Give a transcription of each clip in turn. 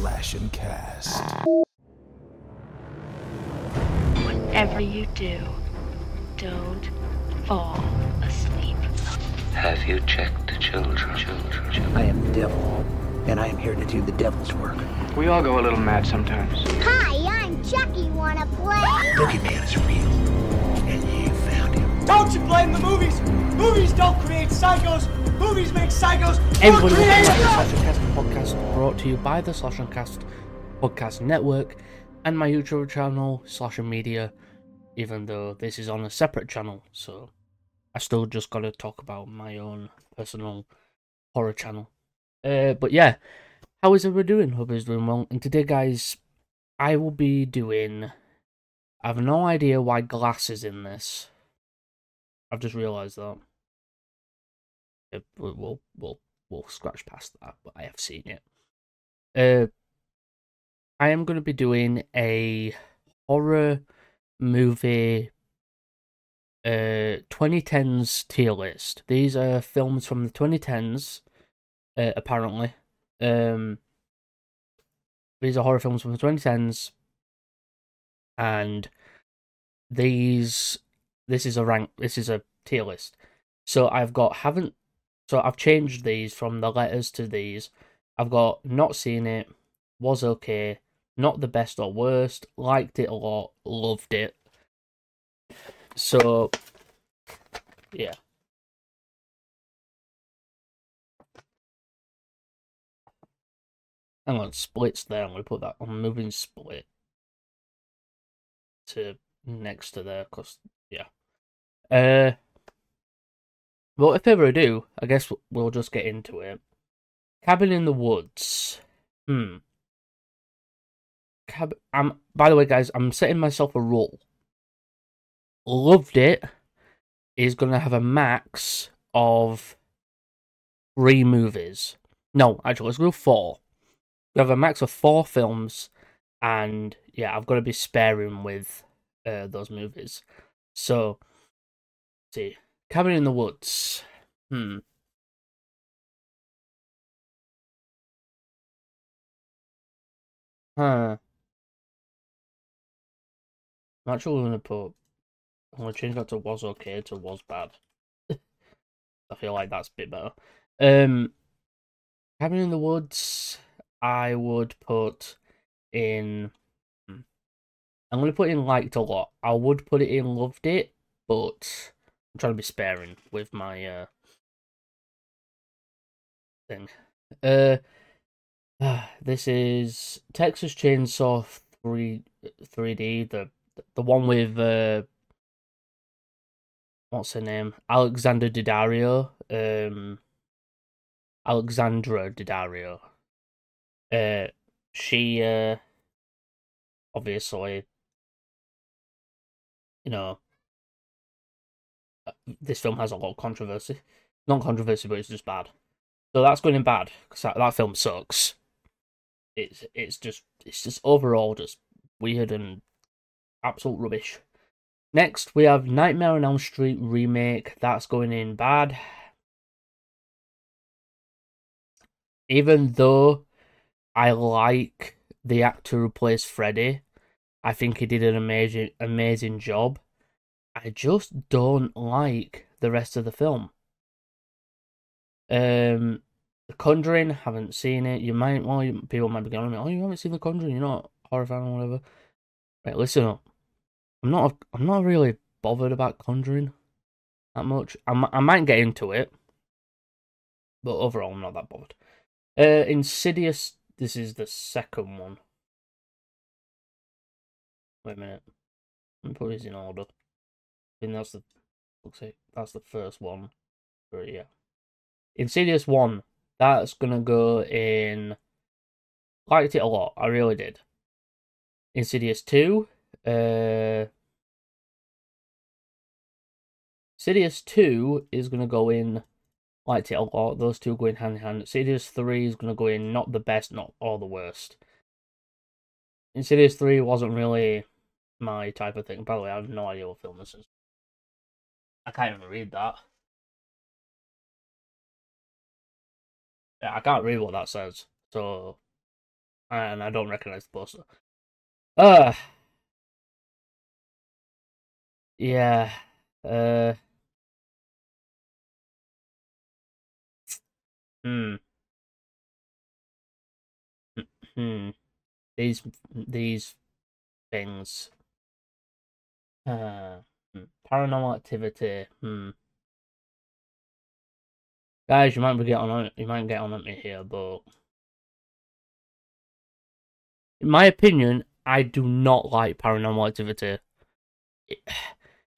Slash and Cast. Whatever you do, don't fall asleep. Have you checked the children? Children, children. I am the devil, and I am here to do the devil's work. We all go a little mad sometimes. Hi, I'm Chucky. Wanna play? Boogeyman is real, Don't you blame the movies? Movies don't create psychos. Movies make psychos. Everyone, Who welcome back to the podcast brought to you by the Slash and Cast podcast network and my YouTube channel, Slasher Media, even though this is on a separate channel, so I still just gotta talk about my own personal horror channel. Uh, but yeah, how is everyone doing? Hope everyone's doing well. And today, guys, I will be doing. I have no idea why glass is in this. I've just realised that. We'll, we'll we'll we'll scratch past that, but I have seen it. Uh, I am going to be doing a horror movie uh 2010s tier list. These are films from the 2010s, uh, apparently. Um, these are horror films from the 2010s, and these this is a rank. This is a tier list. So I've got haven't. So I've changed these from the letters to these. I've got not seen it, was okay, not the best or worst, liked it a lot, loved it. So, yeah. Hang on, splits there. I'm to put that on moving split to next to there, because, yeah. Uh, well, if further ado, I guess we'll just get into it. Cabin in the Woods. Hmm. Cab- I'm, by the way, guys, I'm setting myself a rule. Loved it is going to have a max of three movies. No, actually, let's go four. We have a max of four films, and yeah, I've got to be sparing with uh, those movies. So, see, Cabin in the Woods. Hmm. Huh. I'm actually gonna put. I'm gonna change that to was okay to was bad. I feel like that's a bit better. Um, Cabin in the Woods. I would put in. hmm. I'm gonna put in liked a lot. I would put it in loved it, but I'm trying to be sparing with my uh thing. Uh, this is Texas Chainsaw three 3D, the the one with uh, what's her name, Alexander Daddario, um, Alexandra Daddario. Uh, she uh, obviously, you know, this film has a lot of controversy. Not controversy, but it's just bad. So that's going in bad because that, that film sucks. It's it's just it's just overall just weird and absolute rubbish. Next we have Nightmare on Elm Street remake. That's going in bad. Even though I like the actor who plays Freddy, I think he did an amazing amazing job. I just don't like the rest of the film. Um, The Conjuring, haven't seen it. You might, well, you, people might be going, "Oh, you haven't seen The Conjuring? You're not a horror fan or whatever." Right, listen up. I'm not. I'm not really bothered about Conjuring that much. I, I might get into it, but overall, I'm not that bothered. Uh, Insidious. This is the second one. Wait a minute. Let me put these in order. Think that's the looks like that's the first one. But yeah. Insidious one. That's gonna go in liked it a lot, I really did. Insidious two. Uh Insidious two is gonna go in liked it a lot. Those two go in hand in hand. Insidious three is gonna go in not the best, not or the worst. Insidious three wasn't really my type of thing. By the way, I have no idea what film this is. I can't even read that. Yeah, I can't read what that says. So and I don't recognize the poster. Uh yeah. Uh hmm. Hmm. These these things. Uh. Paranormal activity. Hmm. Guys, you might be getting on. You might get on at me here, but in my opinion, I do not like Paranormal Activity.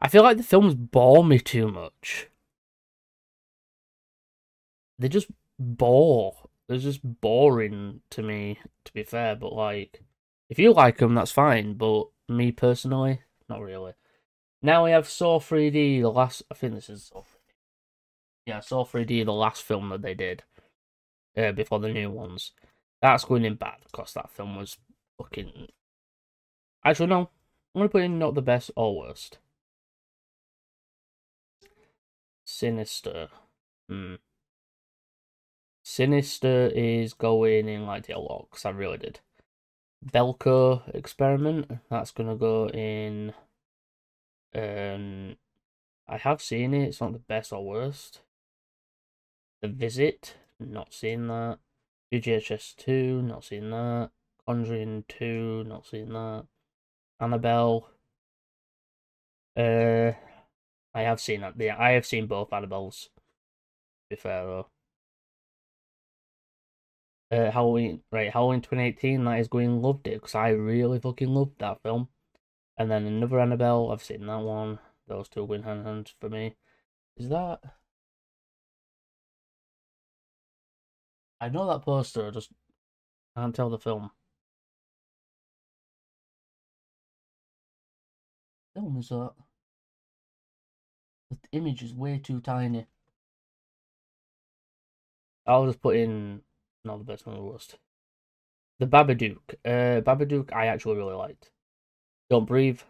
I feel like the films bore me too much. They just bore. They're just boring to me, to be fair. But like, if you like them, that's fine. But me personally, not really. Now we have Saw 3D. The last, I think this is Saw 3D. Yeah, Saw 3D, the last film that they did uh, before the new ones. That's going in bad because that film was fucking. Actually, no. I'm gonna put in not the best or worst. Sinister. Hmm. Sinister is going in like the lot because I really did. Belko experiment. That's gonna go in. Um, I have seen it. It's not the best or worst. The Visit. Not seen that. UGHS two. Not seen that. Conjuring two. Not seen that. Annabelle. Uh, I have seen that. Yeah, I have seen both Annabelles. To be fair though. Uh, Halloween, right? Halloween 2018. That is going loved it because I really fucking loved that film. And then another Annabelle. I've seen that one. Those two win hand in hand for me. Is that? I know that poster. I just can't tell the film. Film is that? The image is way too tiny. I'll just put in not the best, not the worst. The Babadook. Uh, Babadook, I actually really liked. Don't Breathe.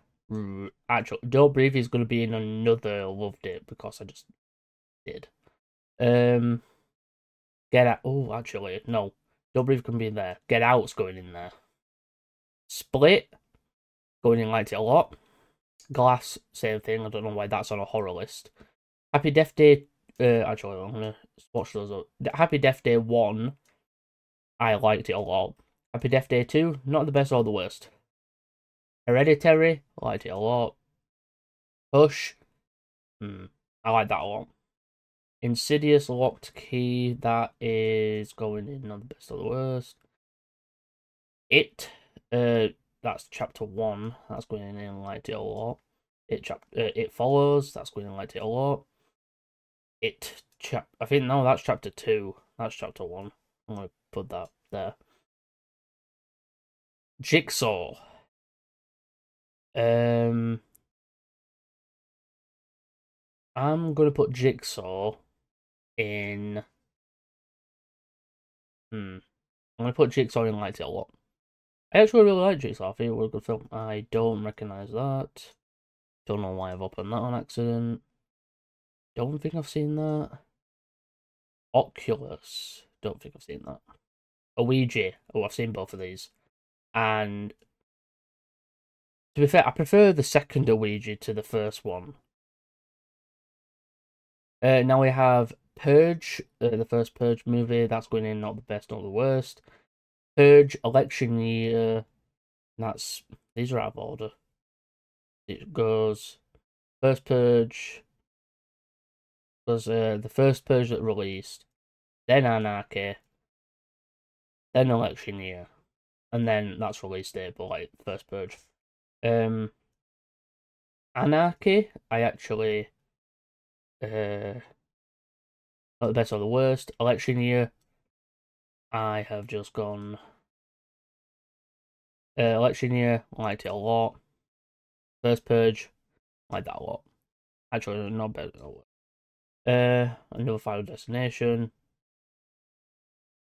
Actually, Don't Breathe is going to be in another loved it because I just did. Um, Get Out. Oh, actually, no. Don't Breathe can be in there. Get Out's going in there. Split. Going in liked it a lot. Glass, same thing. I don't know why that's on a horror list. Happy Death Day. Uh, actually, I'm gonna watch those up. Happy Death Day one. I liked it a lot. Happy Death Day two, not the best or the worst. Hereditary, liked it a lot. Hush, hmm, I like that a lot. Insidious Last Key, that is going in on the best of the worst. It, uh, that's chapter one. That's going in liked it a lot. It chap, uh, it follows. That's going in liked it a lot. It chap. I think no, that's chapter two. That's chapter one. I'm gonna put that there. Jigsaw. Um, I'm gonna put Jigsaw in. Hmm. I'm gonna put Jigsaw in liked it a lot. I actually really like Jigsaw. I think it was a good film. I don't recognize that. Don't know why I've opened that on accident. Don't think I've seen that. Oculus. Don't think I've seen that. Ouija. Oh, I've seen both of these. And to be fair, I prefer the second Ouija to the first one. Uh, now we have Purge, uh, the first Purge movie. That's going in not the best, not the worst. Purge election year. That's these are out of order. It goes first Purge was uh, the first Purge that released, then Anarchy, then election year, and then that's release date, but like first Purge. Um, Anarchy, I actually uh not the best or the worst. Election year, I have just gone. Uh, election year, liked it a lot. First purge, like that a lot. Actually, not better. Uh, another Final Destination.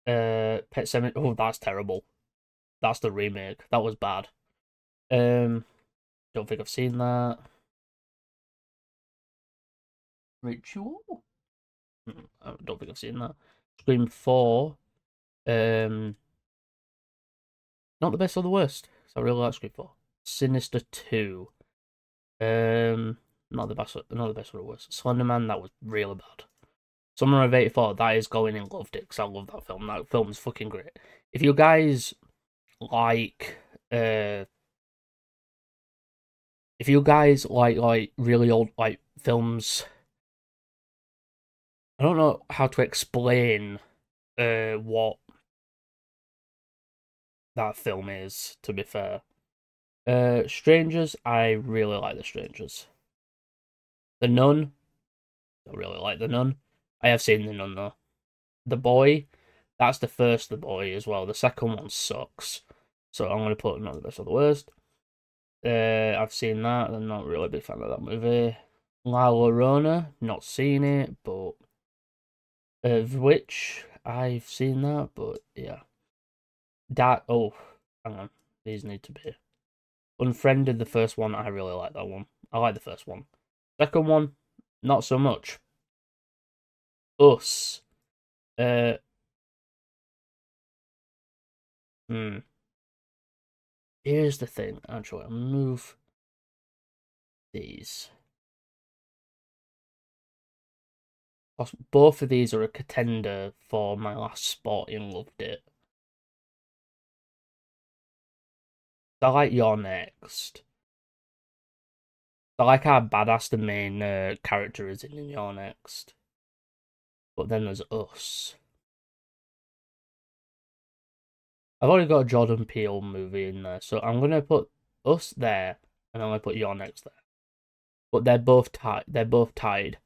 Uh, Pet Sematary. Oh, that's terrible. That's the remake. That was bad. Um, don't think I've seen that. Ritual. I don't think I've seen that. Scream Four. Um, not the best or the worst. So I really like Scream Four. Sinister Two. Um, not the best, not the best or the worst. Slenderman, that was really bad. Summer of '84, that is going in loved it because I love that film. That film's fucking great. If you guys like, uh, if you guys like like really old like films, I don't know how to explain uh what that film is. To be fair, uh, Strangers, I really like the Strangers. The Nun, I really like the Nun. I have seen the Nun though. The Boy, that's the first The Boy as well. The second one sucks, so I'm gonna put not the best or the worst. Uh, I've seen that. I'm not really a big fan of that movie. La Llorona, not seen it, but uh, which I've seen that, but yeah. That oh, hang on, these need to be Unfriended. The first one, I really like that one. I like the first one. Second one, not so much. Us. Uh. Hmm. Here's the thing. Actually, I'll move these. Both of these are a contender for my last spot in Loved It. I like You're Next. I like how badass the main uh, character is in You're Next. But then there's Us. I've already got a Jordan Peele movie in there, so I'm gonna put Us there, and I'm gonna put You're Next there. But they're both tied. They're both tied.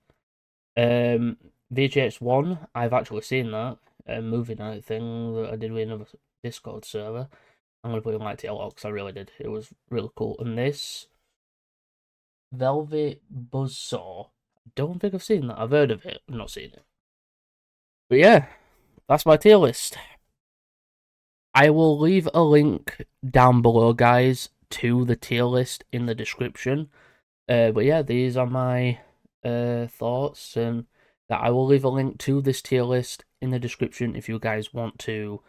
Um, VGX One, I've actually seen that movie night thing that I did with another Discord server. I'm gonna put in like TL because I really did. It was really cool. And this Velvet Buzzsaw. I don't think I've seen that. I've heard of it. I've not seen it. But yeah, that's my tier list. I will leave a link down below, guys, to the tier list in the description. Uh, but yeah, these are my uh, thoughts, and that I will leave a link to this tier list in the description if you guys want to,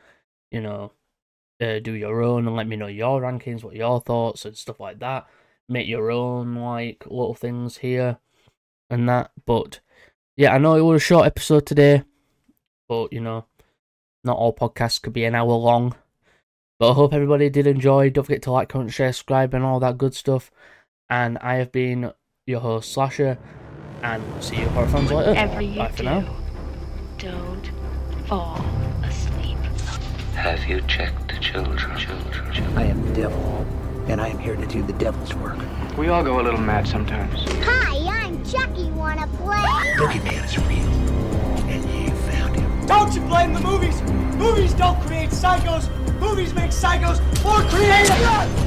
you know, uh, do your own and let me know your rankings, what your thoughts and stuff like that. Make your own like little things here and that. But yeah, I know it was a short episode today, but you know, not all podcasts could be an hour long. But I hope everybody did enjoy. Don't forget to like, comment, share, subscribe, and all that good stuff. And I have been your host, Slasher, and see you horror fans later. Whatever you Bye for do, now. don't fall asleep. Have you checked the children? Children, children. I am the devil, and I am here to do the devil's work. We all go a little mad sometimes. Hi, I'm Chucky. Wanna play? Boogeyman is real, Don't you blame the movies? Movies don't create psychos. Movies make psychos more creative.